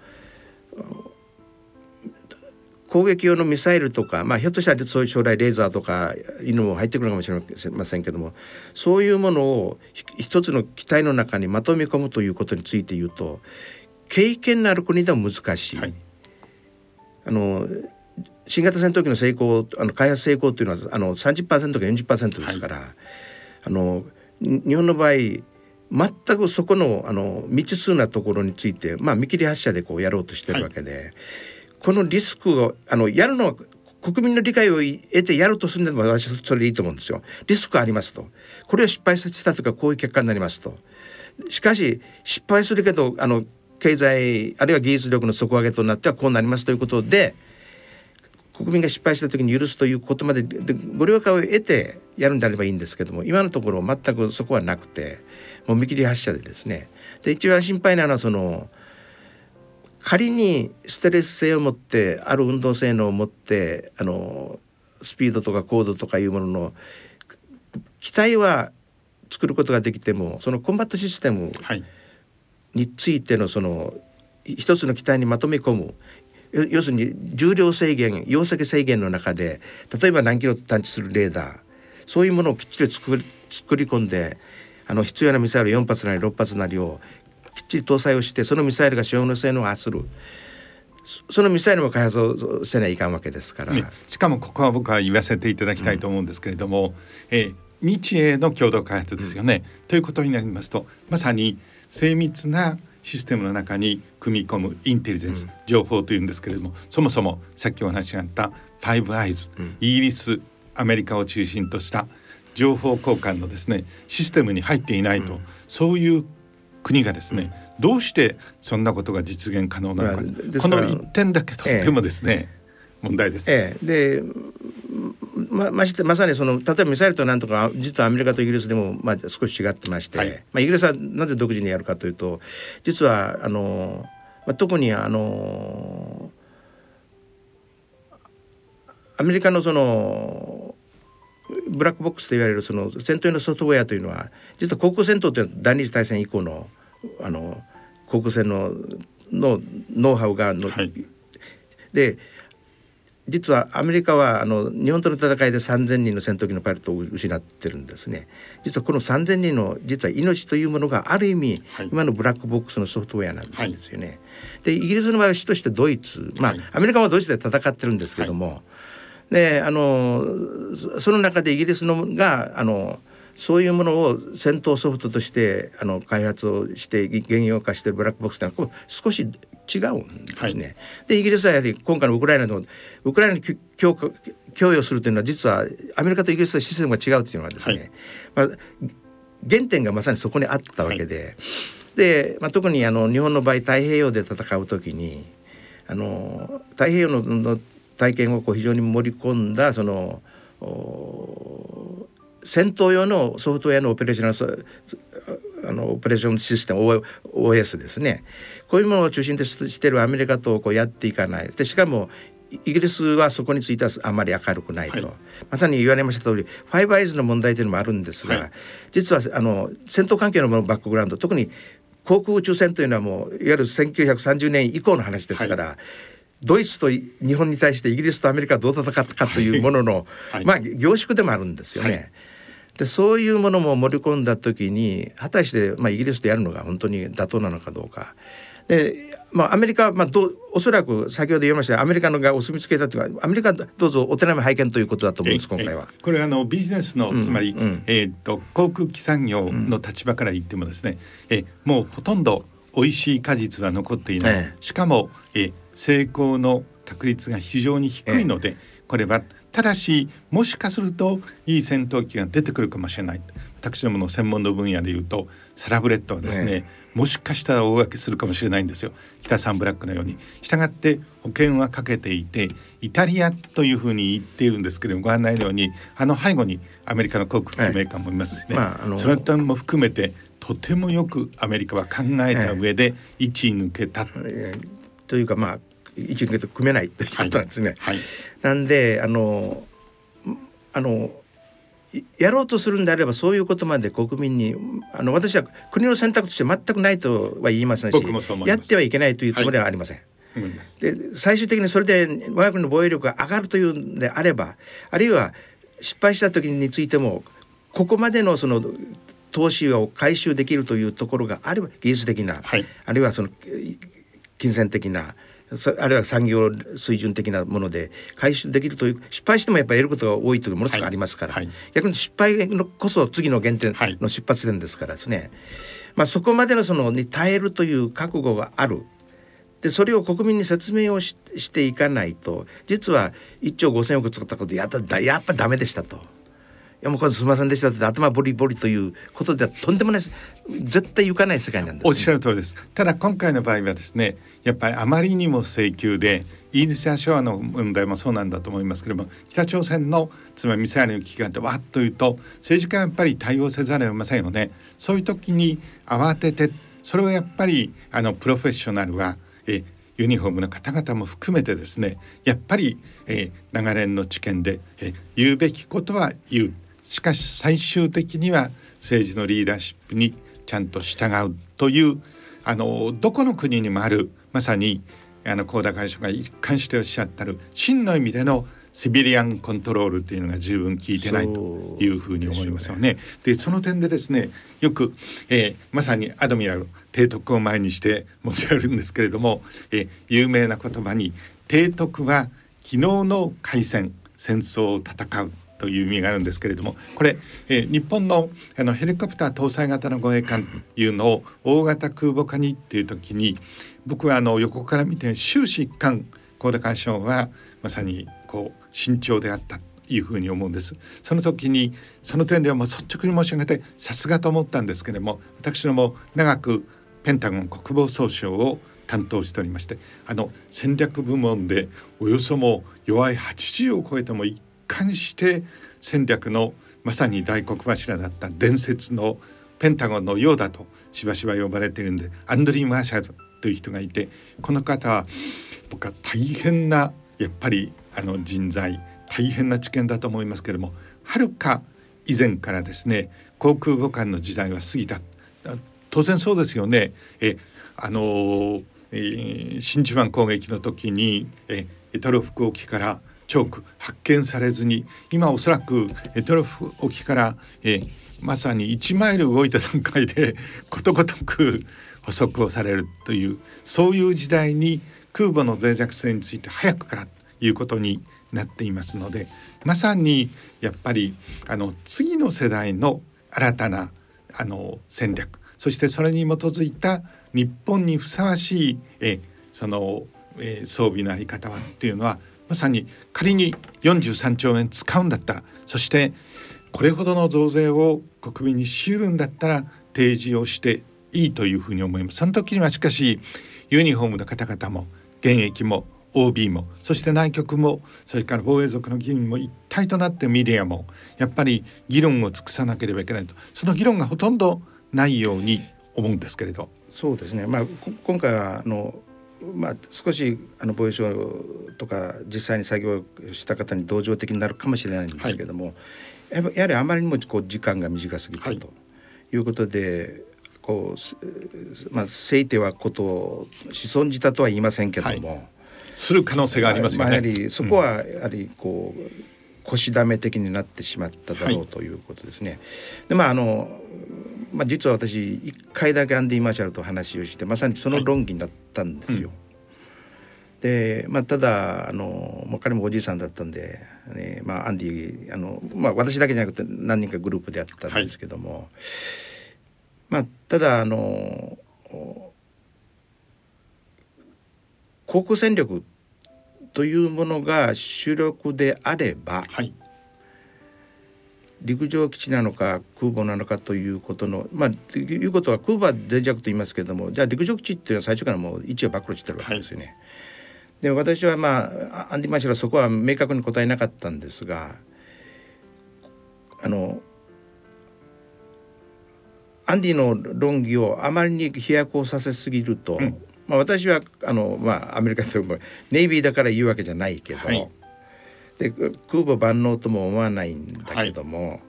攻撃用のミサイルとか、まあ、ひょっとしたらそういう将来レーザーとかいうのも入ってくるかもしれませんけどもそういうものを一つの機体の中にまとめ込むということについて言うと経験のある国でも難しい。はい、あの新型戦闘機の成功あの開発成功というのはあの30%か40%ですから、はい、あの日本の場合全くそこのあの未知数なところについて、まあ、見切り発車でこうやろうとしてるわけで。はいこのリスクをあのやるのは国民の理解を得てやるとするなら私はそれでいいと思うんですよ。リスクありますと。これを失敗させたとかこういう結果になりますと。しかし失敗するけどあの経済あるいは技術力の底上げとなってはこうなりますということで国民が失敗した時に許すということまででご了解を得てやるんであればいいんですけども今のところ全くそこはなくてもう見切り発車でですねで一番心配なのはその仮にステレス性を持ってある運動性能を持ってあのスピードとか高度とかいうものの機体は作ることができてもそのコンバットシステムについてのその一つの機体にまとめ込む。要するに重量制限容積制限の中で例えば何キロ探知するレーダー。そういうものをきっちり作り作り込んであの必要なミサイル4発なり6発なりをち搭載をしてそのミサイルが使用の性能を発するそのミサイルも開発をせないかんわけですから、ね、しかもここは僕は言わせていただきたいと思うんですけれども、うん、え、日英の共同開発ですよね、うん、ということになりますとまさに精密なシステムの中に組み込むインテリジェンス、うん、情報というんですけれどもそもそもさっきお話があったファイブアイズ、イギリスアメリカを中心とした情報交換のですねシステムに入っていないと、そういう国がですね、うん、どうしてそんなことが実現可能なのか、この一点だけとってもですね、え。問題です。ええ、でまましてまさにその例えばミサイルとなんとか実はアメリカとイギリスでもまあ少し違ってまして、はい、まあ、イギリスはなぜ独自にやるかというと実はあの、まあ、特にあのアメリカのそのブラックボックスと言われるその戦闘用のソフトウェアというのは実は航空戦闘というのは第二次大戦以降のあの航空戦ののノウハウがの、はい、で実はアメリカはあの日本との戦いで3,000人の戦闘機のパイロットを失ってるんですね。実はこの3,000人の実は命というものがある意味、はい、今のブラックボックスのソフトウェアなんですよね。はい、でイギリスの場合は主としてドイツまあ、アメリカはドイツで戦ってるんですけども、であのその中でイギリスのがあのそういうものを戦闘ソフトとしてあの開発をして現用化しているブラックボックスというのは少し違うんですね。はい、でイギリスはやはり今回のウクライナのウクライナに供供与するというのは実はアメリカとイギリスのシステムが違うというのはですね、はい、まあ、原点がまさにそこにあったわけで、はい、で、まあ、特にあの日本の場合太平洋で戦う時にあの太平洋のの体験をこう非常に盛り込んだその戦闘用のソフトウェアのオペレーションあのオペレーションシステム OS ですね。こういうものを中心としているアメリカとこうやっていかない。でしかもイギリスはそこについてはあまり明るくないと、はい、まさに言われました通りファイブアイズの問題というのもあるんですが、はい、実はあの戦闘関係のバックグラウンド特に航空宇宙船というのはもういわゆる1930年以降の話ですから、はい、ドイツと日本に対してイギリスとアメリカはどう戦ったかというものの、まあ凝縮でもあるんですよね。でそういうものも盛り込んだ時に果たして、まあ、イギリスでやるのが本当に妥当なのかどうか。でまあ、アメリカ、まあ、どおそらく先ほど言いましたアメリカのがお墨付けたというかアメリカどうぞお手並み拝見ということだと思うんです今回は。これあのビジネスの、つまり、うん、えー、っと航空機産業の立場から言ってもですね、うん、えもうほとんど美味しい果実は残っていない、ええ、しかも、え成功の確率が非常に低いので、え、これはただしもしかするといい戦闘機が出てくるかもしれない。私どもの専門の分野でいうとサラブレッドはですね、ね、もしかしたら大分けするかもしれないんですよ。北サンブラックのように。従って保険はかけていてイタリアというふうに言っているんですけれどもご案内のようにあの背後にアメリカの航空機メーカーもいますしね、まあ、それとも含めてとてもよくアメリカは考えた上で位置抜けた、というかまあ位置抜けと組めないということなんですね。はい。はい、なんであのあのやろうとするんであればそういうことまで国民にあの私は国の選択として全くないとは言いませんしやってはいけないというつもりはありません。はい、で最終的にそれで我が国の防衛力が上がるというんであればあるいは失敗した時についてもここまでのその投資を回収できるというところがあれば技術的な、はい、あるいはその金銭的なあるいは産業水準的なもので回収できるという失敗してもやっぱり得ることが多いというものがありますから、はい。はい、逆に失敗のこそ次の原点の出発点ですからですね、はい、まあ、そこまでのそのに耐えるという覚悟がある。でそれを国民に説明をしていかないと実は1兆5,000億使ったことやったやっぱダメでしたと。やもうこれすみませんでしたって頭ボリボリということではとんでもない絶対行かない世界なんです、ね、おっしゃる通りです。ただ今回の場合はですねやっぱりあまりにも請求でイージス・アショアの問題もそうなんだと思いますけれども北朝鮮のつまりミサイルの危機があってわっというと政治家はやっぱり対応せざるを得ませんよねそういう時に慌ててそれをやっぱりあのプロフェッショナルはえユニフォームの方々も含めてですねやっぱり、えー、長年の知見で、えー、言うべきことは言う。しかし最終的には政治のリーダーシップにちゃんと従うというあのどこの国にもあるまさにあの高田会長が一貫しておっしゃったる真の意味でのシビリアンコントロールっていうのが十分効いてないというふうに思いますよね。で、ね、その点でですねよく、えー、まさにアドミラル提督を前にして申し上げるんですけれども、えー、有名な言葉に提督は昨日の開戦戦争を戦うという意味があるんですけれどもこれ、えー、日本のあのヘリコプター搭載型の護衛艦というのを大型空母化にっていう時に僕はあの横から見て終始一貫高田海将はまさにこう慎重であったというふうに思うんです。その時にその点ではもう率直に申し上げてさすがと思ったんですけれども私ども長くペンタゴン国防総省を担当しておりましてあの戦略部門でおよそも弱い80を超えても一貫して戦略のまさに大黒柱だった伝説のペンタゴンのようだとしばしば呼ばれているんでアンドリー・マーシャルという人がいてこの方は僕は大変なやっぱりあの人材大変な知見だと思いますけれどもはるか以前からですね航空母艦の時代は過ぎた。当然そうですよね。えあの、えー、真珠湾攻撃の時にえイタロフク沖からチョーク発見されずに今おそらくトロフ沖から、えー、まさに1マイル動いた段階で [LAUGHS] ことごとく捕捉をされるというそういう時代に空母の脆弱性について早くからということになっていますのでまさにやっぱりあの次の世代の新たなあの戦略そしてそれに基づいた日本にふさわしいえその、え、装備のあり方はっていうのはまさに仮に43兆円使うんだったらそしてこれほどの増税を国民に強いるんだったら提示をしていいというふうに思います。その時にはしかしユニフォームの方々も現役も OB もそして内局もそれから防衛族の議員も一体となってメディアもやっぱり議論を尽くさなければいけないとその議論がほとんどないように思うんですけれど。そうですね、まあ、今回はあのまあ、少しあの防衛省とか実際に作業した方に同情的になるかもしれないんですけども、はい、やはりあまりにもこう時間が短すぎたとい。うことで、こうまあせいてはことを子孫じたとは言いませんけども、はい、する可能性がありますよね。まあ、やはりそこはやはりこう、腰だめ的になってしまっただろうということですね。はい、でまああのまあ、実は私一回だけアンディ・マーシャルと話をしてまさにその論議になったんですよ。はい。うんでまあ、ただあの、まあ、彼もおじいさんだったんで、ねまあ、アンディあの、まあ、私だけじゃなくて何人かグループでやったんですけども、はい、まあ、ただあの航空戦力というものが主力であれば、はい、陸上基地なのか空母なのかということのまあということは空母は脆弱と言いますけれどもじゃあ陸上基地っていうのは最初からもう位置を暴露してるわけですよね。はい、で私はまあアンディ・マシュラそこは明確に答えなかったんですがあのアンディの論議をあまりに飛躍をさせすぎると、うん、まあ、私はあの、まあ、アメリカでもネイビーだから言うわけじゃないけど、はい、で空母万能とも思わないんだけども、はい、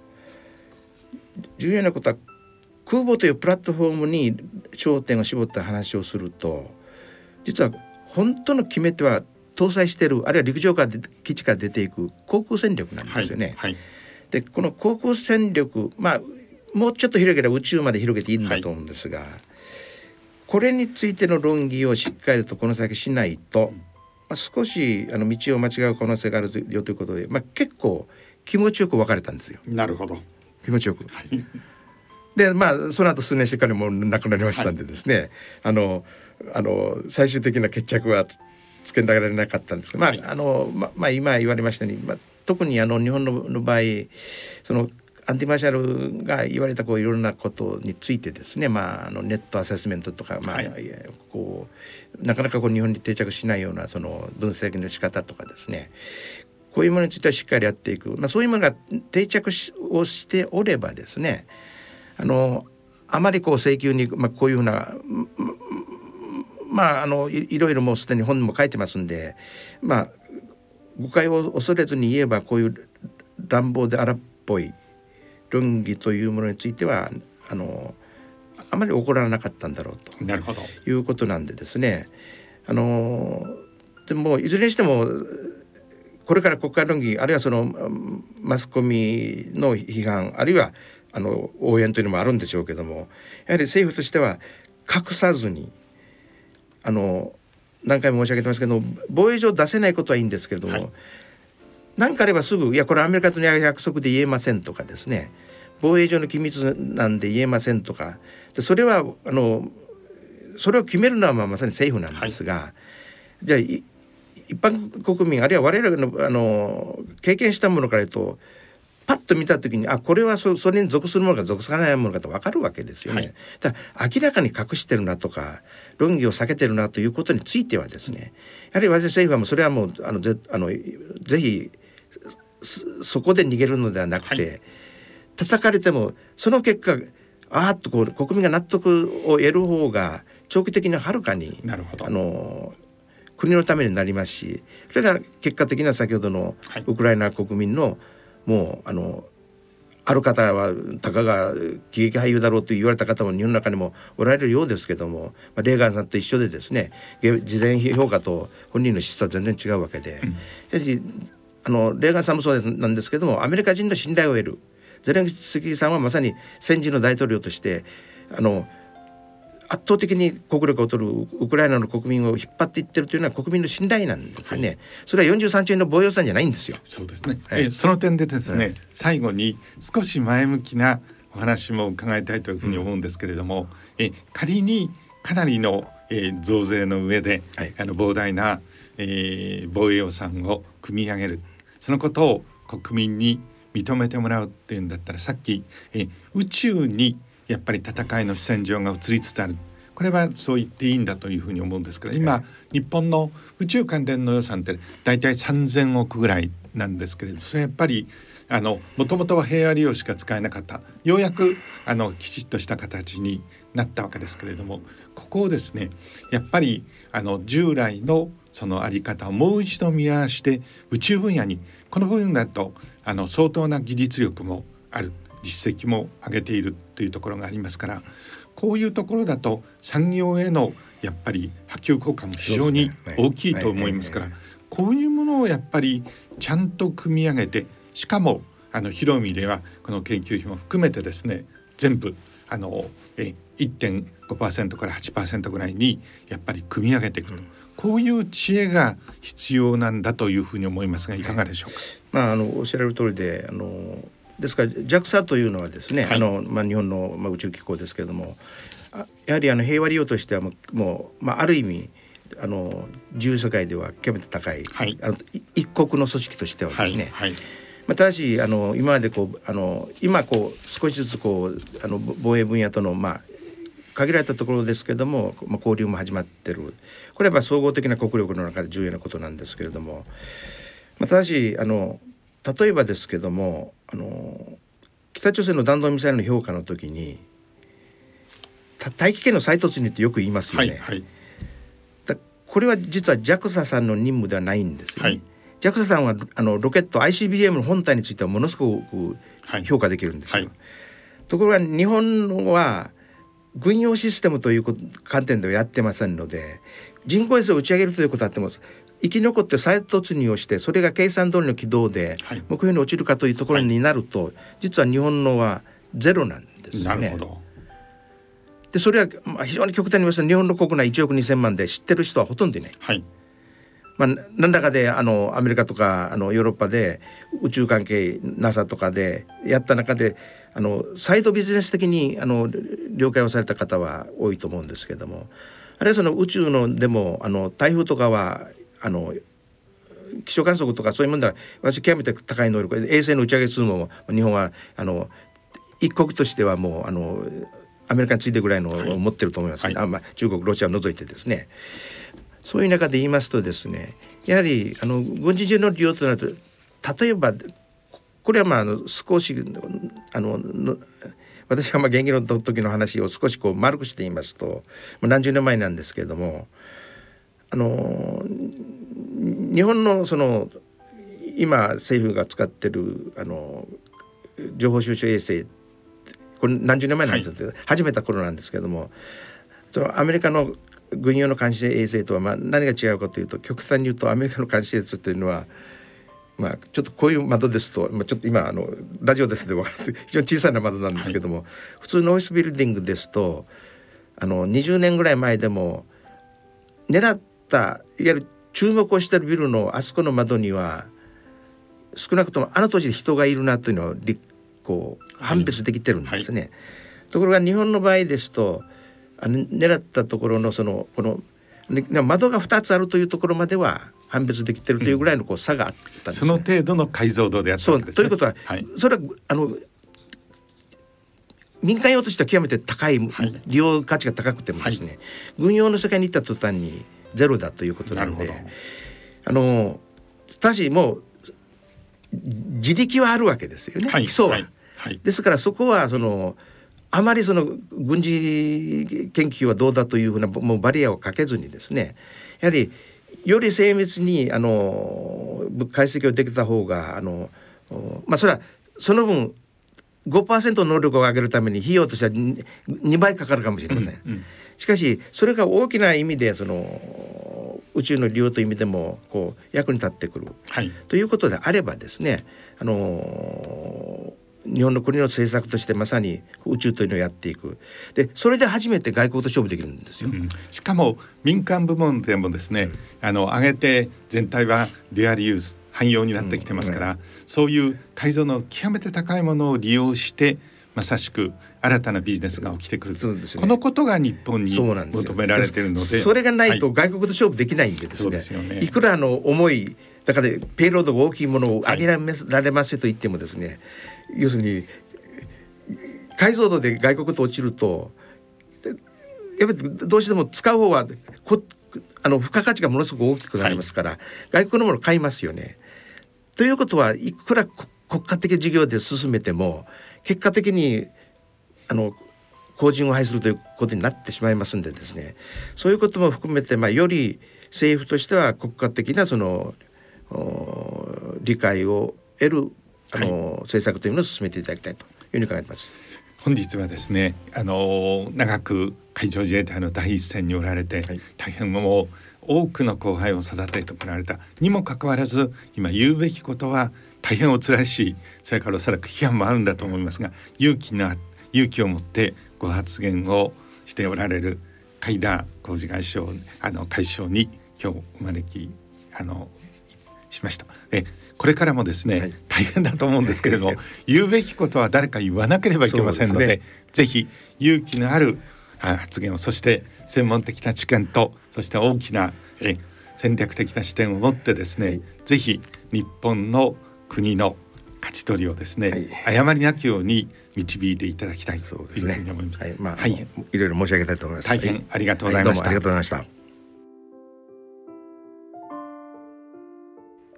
重要なことは空母というプラットフォームに焦点を絞った話をすると実は本当の決め手は搭載しているあるいは陸上から基地から出ていく航空戦力なんですよね。はいはい、でこの航空戦力まあもうちょっと広げれば宇宙まで広げていいんだと思うんですが、はい、これについての論議をしっかりとこの先しないと、まあ、少しあの道を間違う可能性があるよということで、まあ、結構気持ちよく別れたんですよ。なるほど気持ちよく。はい、[LAUGHS] でまあその後数年してからも亡くなりましたんでですね、はい、あのあの最終的な決着はつけられなかったんですけど、まあ、はい、あのままあ今言われましたように、まあ、特にあの日本のの場合そのアンティマーシャルが言われたこういろんなことについてですね、まあ、あのネットアセスメントとか、まあ、はい、こうなかなかこう日本に定着しないようなその分析の仕方とかですね。こういうものについてはしっかりやっていく、まあ、そういうものが定着をしておればですねあのあまりこう請求に、まあ、こういうふうなまああのいろいろもうすでに本にも書いてますんでまあ誤解を恐れずに言えばこういう乱暴で荒っぽい論議というものについてはあのあまり起こらなかったんだろうと。なるほど。いうことなんでですね。あのでもいずれにしてもこれから国会論議あるいはそのマスコミの批判あるいはあの応援というのもあるんでしょうけどもやはり政府としては隠さずにあの何回も申し上げてますけど防衛上出せないことはいいんですけれども、はい何かあればすぐ「いやこれアメリカとの約束で言えません」とかですね。防衛上の機密なんで言えませんとか。でそれはあのそれを決めるのはまあまさに政府なんですが、はい、じゃあ一般国民あるいは我々のあの経験したものから言うとパッと見た時にあこれはそそれに属するものか属さないものかと分かるわけですよね。はい、だ明らかに隠してるなとか論議を避けてるなということについてはですねやはり私政府はもうそれはもうあのぜあのぜひそこで逃げるのではなくて、はい、叩かれてもその結果あーっとこう国民が納得を得る方が長期的にはるかにあの国のためになりますしそれが結果的には先ほどのウクライナ国民の、もうあのある方はたかが喜劇俳優だろうと言われた方も日本の中にもおられるようですけども、まあ、レーガンさんと一緒でですね事前評価と本人の質は全然違うわけで、うん、あのレーガンさんもそうなんですけどもアメリカ人の信頼を得る。ゼレンスキーさんはまさに戦時の大統領としてあの圧倒的に国力を取るウクライナの国民を引っ張っていってるというのは国民の信頼なんですよね、はい、それは43兆円の防衛予算じゃないんですよ。そうですね、はい、えその点でですね、はい、最後に少し前向きなお話も伺いたいというふうに思うんですけれども、え仮にかなりの、えー、増税の上で、はい、あの膨大な、えー、防衛予算を組み上げるそのことを国民に認めてもらうっていうんだったらさっき、え宇宙にやっぱり戦いの戦場が移りつつある。これはそう言っていいんだというふうに思うんですけど今日本の宇宙関連の予算って大体3,000億ぐらいなんですけれどそれやっぱりあのもともとは平和利用しか使えなかった。ようやくあのきちっとした形になったわけですけれどもここをですねやっぱりあの従来のその在り方をもう一度見合わせて宇宙分野にこの分野だとあの相当な技術力もある実績も上げているというところがありますからこういうところだと産業へのやっぱり波及効果も非常に大きいと思いますからこういうものをやっぱりちゃんと組み上げてしかもあの広い意味ではこの研究費も含めてですね全部あのえ1.5%から8%ぐらいにやっぱり組み上げていくと、うん、こういう知恵が必要なんだというふうに思いますがい。かがでしょうか？まああのおっしゃられる通りであのですから JAXA というのはですね、はい、あのまあ日本のまあ宇宙機構ですけれどもやはりあの平和利用としてはもうまあある意味あの自由世界では極めて高い、はい、あの一国の組織としてはですね、はい、まあ、ただしあの今までこうあの今こう少しずつこうあの防衛分野とのまあ限られたところですけれども、まあ、交流も始まってるこれはまあ総合的な国力の中で重要なことなんですけれども、まあ、ただしあの例えばですけどもあの北朝鮮の弾道ミサイルの評価の時に大気圏の再突入ってよく言いますよね。はいはい、これは実は JAXA さんの任務ではないんですよね。はい JAXA さんはあのロケット ICBM の本体についてはものすごく評価できるんですよ。はい、ところが日本は軍用システムという観点ではやってませんので人工衛星を打ち上げるということはあっても生き残って再突入をしてそれが計算通りの軌道で目標に落ちるかというところになると、はい、実は日本のはゼロなんですよね。でそれは非常に極端に言いますと日本の国内1億2,000万で知ってる人はほとんどいない。はいまあ、何らかであのアメリカとかあのヨーロッパで宇宙関係 NASA とかでやった中であのサイドビジネス的にあの了解をされた方は多いと思うんですけどもあるいはその宇宙のでもあの台風とかはあの気象観測とかそういうものでは私極めて高い能力。衛星の打ち上げ数も日本はあの一国としてはもうあのアメリカについてぐらいのを持ってると思います、はい、あまあ、中国ロシアを除いてですね。そういう中で言いますとですねやはりあの軍事上の利用となると例えばこれはまああの少しあの私がまあ現役の時の話を少しこう丸くして言いますと何十年前なんですけれどもあの日本のその今政府が使ってるあの情報収集衛星これ何十年前なんですけど、はい、始めた頃なんですけどもそのアメリカの軍用の監視衛星とはまあ何が違うかというと極端に言うとアメリカの監視衛星というのはまあ、ちょっとこういう窓ですと、まあ、ちょっと今あのラジオですで分かる [LAUGHS] 非常に小さな窓なんですけども、はい、普通のオフィスビルディングですとあの20年ぐらい前でも狙ったいわゆる注目をしてるビルのあそこの窓には少なくともあの当時人がいるなというのをこう判別できてるんですね。はい。はい、ところが日本の場合ですとあの狙ったところのそのこの窓が2つあるというところまでは判別できてるというぐらいのこう差があったんです、ね。うん、その程度の解像度であったんです、ね、ということは、はい、それはあの民間用としては極めて高い、はい、利用価値が高くてもですね、はい、軍用の世界に行った途端にゼロだということなのであのただしもう自力はあるわけですよね、基礎は。ですからそこはそのあまりその軍事研究はどうだというふうなもうバリアをかけずにですねやはりより精密にあの解析をできた方があのまあそれはその分5%能力を上げるために費用としては 2, 倍かかるかもしれません。うんうん、しかしそれが大きな意味でその宇宙の利用という意味でもこう役に立ってくる、はい、ということであればですねあの日本の国の政策としてまさに宇宙というのをやっていく。でそれで初めて外交と勝負できるんですよ、うん、しかも民間部門でもですね、うん、あの上げて全体はデュアルユース汎用になってきてますから、うん、そういう改造の極めて高いものを利用してまさしく新たなビジネスが起きてくる、ね。このことが日本に求められているのでそれがないとは外国と勝負できないんでですね,、ですよね。いくらあの重いだからペイロードが大きいものを上げられます,、られますと言ってもですね要するに解像度で外国と落ちるとやっぱりどうしても使う方はこあの付加価値がものすごく大きくなりますから、外国のものを買いますよね。ということはいくらこ国家的事業で進めても結果的にあの後人を排するということになってしまいますんでですねそういうことも含めて、まあ、より政府としては国家的なそのお理解を得るあの、政策というのを進めていただきたいというふうに考えています。本日はですねあの長く海上自衛隊の第一線におられて、はい大変もう多くの後輩を育ててこられたにもかかわらず今言うべきことは大変お辛いしそれからおそらく批判もあるんだと思いますが勇気な勇気を持ってご発言をしておられる海田工事外相あの会長に今日お招きあのしました。えこれからもですね、はい。大変だと思うんですけれども [LAUGHS] 言うべきことは誰か言わなければいけませんのでそうですぜひ勇気のあるあ発言をそして専門的な知見とそして大きなえ戦略的な視点を持ってですね、はい。ぜひ日本の国の勝ち取りをですね、はい。誤りなきように導いていただきたいというふうに思います。はい、まあ、はい。い、いろいろ申し上げたいと思います。大変ありがとうございました。ありがとうございました。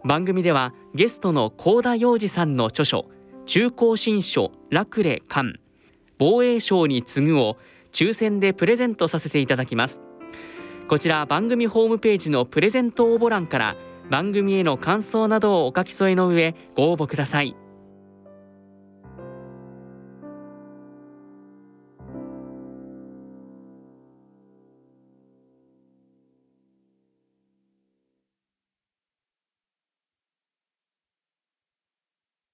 番組ではゲストの高田洋二さんの著書中高新書ラクレ艦防衛省に次ぐを抽選でプレゼントさせていただきます。こちら番組ホームページのプレゼント応募欄から番組への感想などをお書き添えの上ご応募ください。